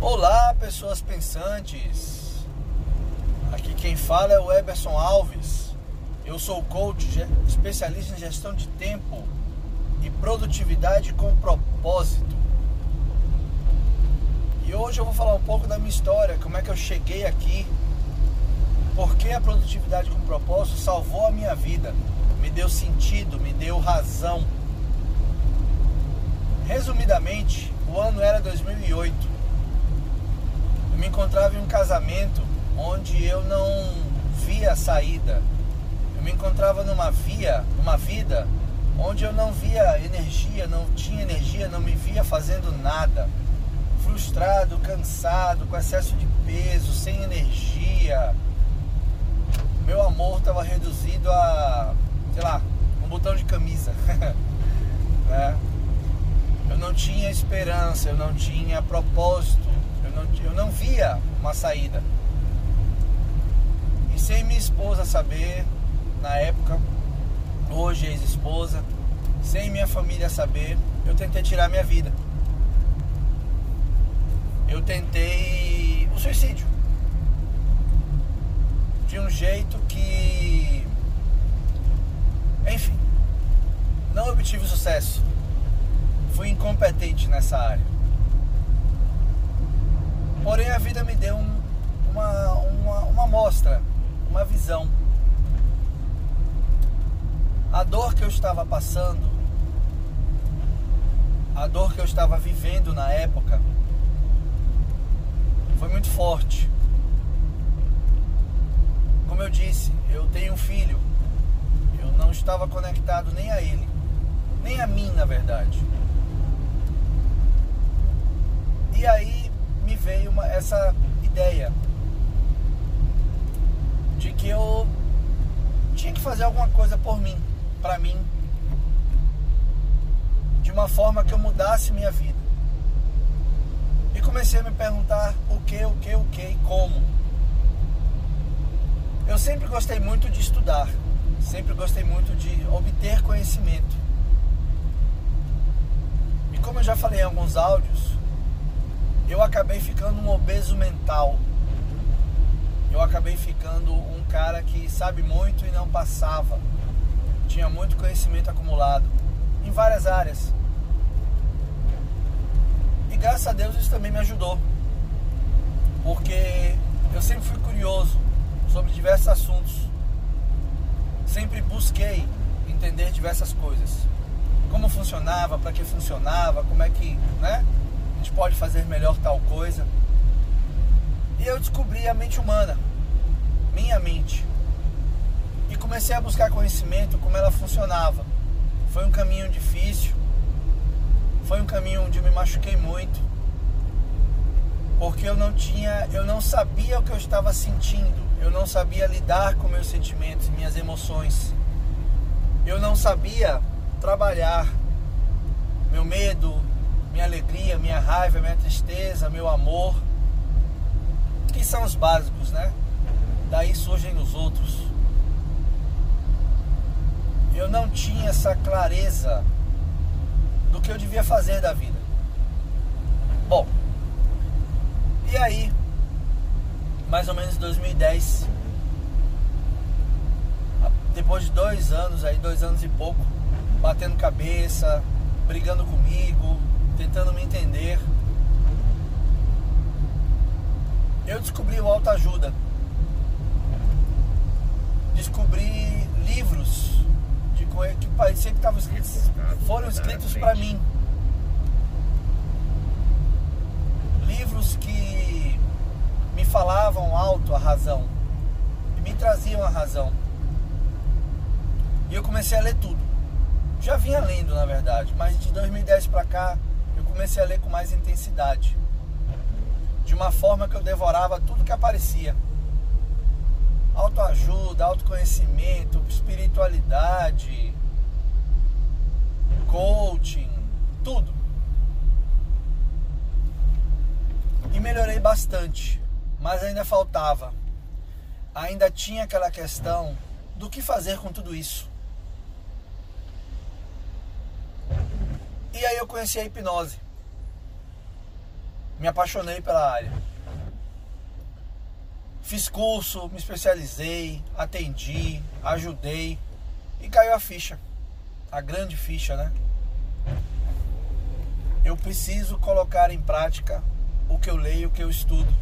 Olá, pessoas pensantes. Aqui quem fala é o Eberson Alves. Eu sou coach, especialista em gestão de tempo e produtividade com propósito. E hoje eu vou falar um pouco da minha história, como é que eu cheguei aqui, porque a produtividade com propósito salvou a minha vida, me deu sentido, me deu razão. Resumidamente, o ano era 2008 me encontrava em um casamento onde eu não via saída. Eu me encontrava numa via, numa vida onde eu não via energia, não tinha energia, não me via fazendo nada. Frustrado, cansado, com excesso de peso, sem energia. Meu amor estava reduzido a, sei lá, um botão de camisa. né? Eu não tinha esperança, eu não tinha propósito eu não, eu não via uma saída. E sem minha esposa saber, na época, hoje ex-esposa, sem minha família saber, eu tentei tirar minha vida. Eu tentei o suicídio. De um jeito que. Enfim. Não obtive sucesso. Fui incompetente nessa área. Porém, a vida me deu um, uma, uma, uma mostra, uma visão. A dor que eu estava passando, a dor que eu estava vivendo na época, foi muito forte. Como eu disse, eu tenho um filho. Eu não estava conectado nem a ele, nem a mim, na verdade. E aí veio uma, essa ideia de que eu tinha que fazer alguma coisa por mim, para mim, de uma forma que eu mudasse minha vida. E comecei a me perguntar o que, o que, o que e como. Eu sempre gostei muito de estudar, sempre gostei muito de obter conhecimento. E como eu já falei em alguns áudios, eu acabei ficando um obeso mental. Eu acabei ficando um cara que sabe muito e não passava. Tinha muito conhecimento acumulado em várias áreas. E graças a Deus isso também me ajudou. Porque eu sempre fui curioso sobre diversos assuntos. Sempre busquei entender diversas coisas. Como funcionava, para que funcionava, como é que, né? A gente pode fazer melhor tal coisa. E eu descobri a mente humana, minha mente. E comecei a buscar conhecimento como ela funcionava. Foi um caminho difícil, foi um caminho onde eu me machuquei muito, porque eu não tinha, eu não sabia o que eu estava sentindo, eu não sabia lidar com meus sentimentos, minhas emoções. Eu não sabia trabalhar meu medo, minha alegria, minha raiva, minha tristeza, meu amor, que são os básicos, né? Daí surgem os outros. Eu não tinha essa clareza do que eu devia fazer da vida. Bom, e aí, mais ou menos 2010, depois de dois anos aí, dois anos e pouco, batendo cabeça, brigando comigo, tentando me entender. Eu descobri o autoajuda. Descobri livros de que parecia que estavam escritos, foram escritos para mim. Livros que me falavam alto a razão e me traziam a razão. E eu comecei a ler tudo. Já vinha lendo, na verdade, mas de 2010 para cá comecei a ler com mais intensidade. De uma forma que eu devorava tudo que aparecia. Autoajuda, autoconhecimento, espiritualidade, coaching, tudo. E melhorei bastante, mas ainda faltava. Ainda tinha aquela questão do que fazer com tudo isso. E aí eu conheci a hipnose. Me apaixonei pela área. Fiz curso, me especializei, atendi, ajudei e caiu a ficha. A grande ficha, né? Eu preciso colocar em prática o que eu leio, o que eu estudo.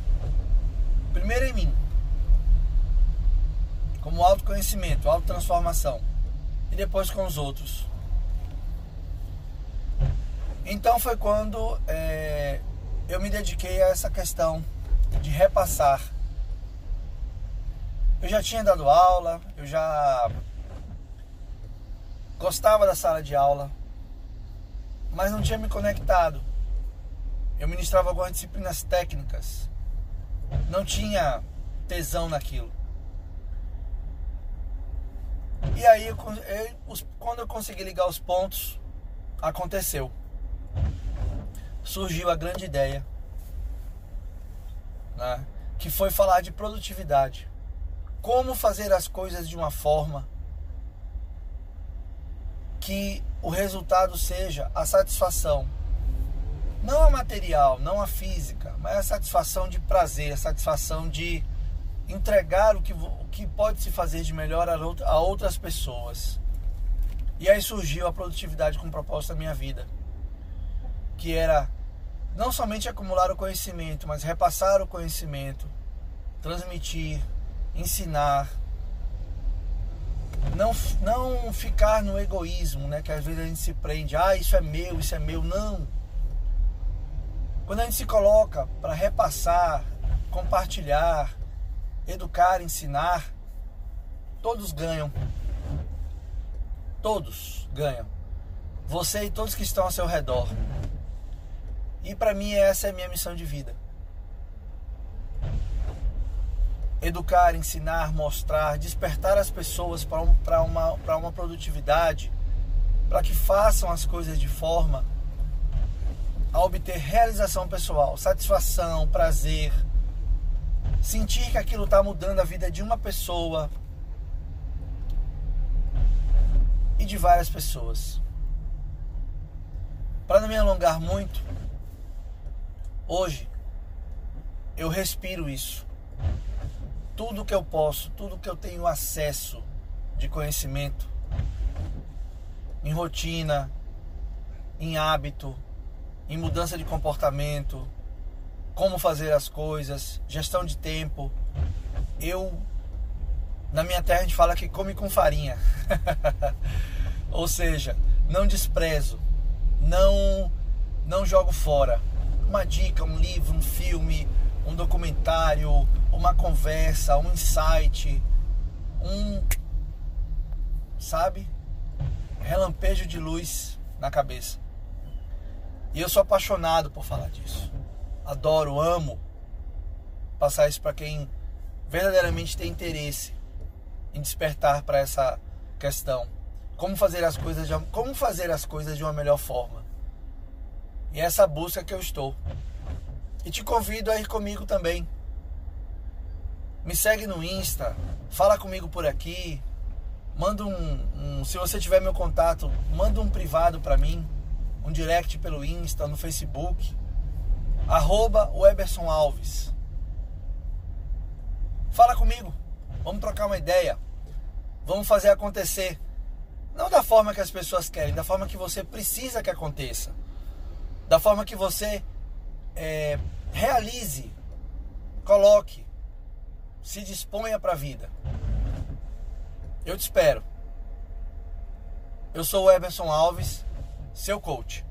Primeiro em mim, como autoconhecimento, autotransformação, e depois com os outros. Então foi quando é, eu me dediquei a essa questão de repassar. Eu já tinha dado aula, eu já gostava da sala de aula, mas não tinha me conectado. Eu ministrava algumas disciplinas técnicas, não tinha tesão naquilo. E aí, eu, quando eu consegui ligar os pontos, aconteceu surgiu a grande ideia, né? que foi falar de produtividade. Como fazer as coisas de uma forma que o resultado seja a satisfação, não a material, não a física, mas a satisfação de prazer, a satisfação de entregar o que, o que pode se fazer de melhor a outras pessoas. E aí surgiu a produtividade com propósito da minha vida, que era não somente acumular o conhecimento, mas repassar o conhecimento, transmitir, ensinar. Não, não ficar no egoísmo, né? Que às vezes a gente se prende, ah, isso é meu, isso é meu. Não. Quando a gente se coloca para repassar, compartilhar, educar, ensinar, todos ganham. Todos ganham. Você e todos que estão ao seu redor. E para mim essa é a minha missão de vida. Educar, ensinar, mostrar, despertar as pessoas para um, uma, uma produtividade, para que façam as coisas de forma a obter realização pessoal, satisfação, prazer, sentir que aquilo está mudando a vida de uma pessoa e de várias pessoas. Para não me alongar muito, Hoje eu respiro isso. Tudo que eu posso, tudo que eu tenho acesso de conhecimento, em rotina, em hábito, em mudança de comportamento, como fazer as coisas, gestão de tempo. Eu na minha terra a gente fala que come com farinha. Ou seja, não desprezo, não não jogo fora uma dica, um livro, um filme, um documentário, uma conversa, um insight, um sabe? Relampejo de luz na cabeça. E eu sou apaixonado por falar disso. Adoro, amo passar isso para quem verdadeiramente tem interesse em despertar para essa questão. Como fazer as coisas de, como fazer as coisas de uma melhor forma. E é essa busca que eu estou. E te convido a ir comigo também. Me segue no Insta, fala comigo por aqui. Manda um, um se você tiver meu contato, manda um privado para mim, um direct pelo Insta, no Facebook. Arroba Weberson Alves. Fala comigo. Vamos trocar uma ideia. Vamos fazer acontecer. Não da forma que as pessoas querem, da forma que você precisa que aconteça da forma que você é, realize, coloque, se disponha para a vida. Eu te espero. Eu sou o Emerson Alves, seu coach.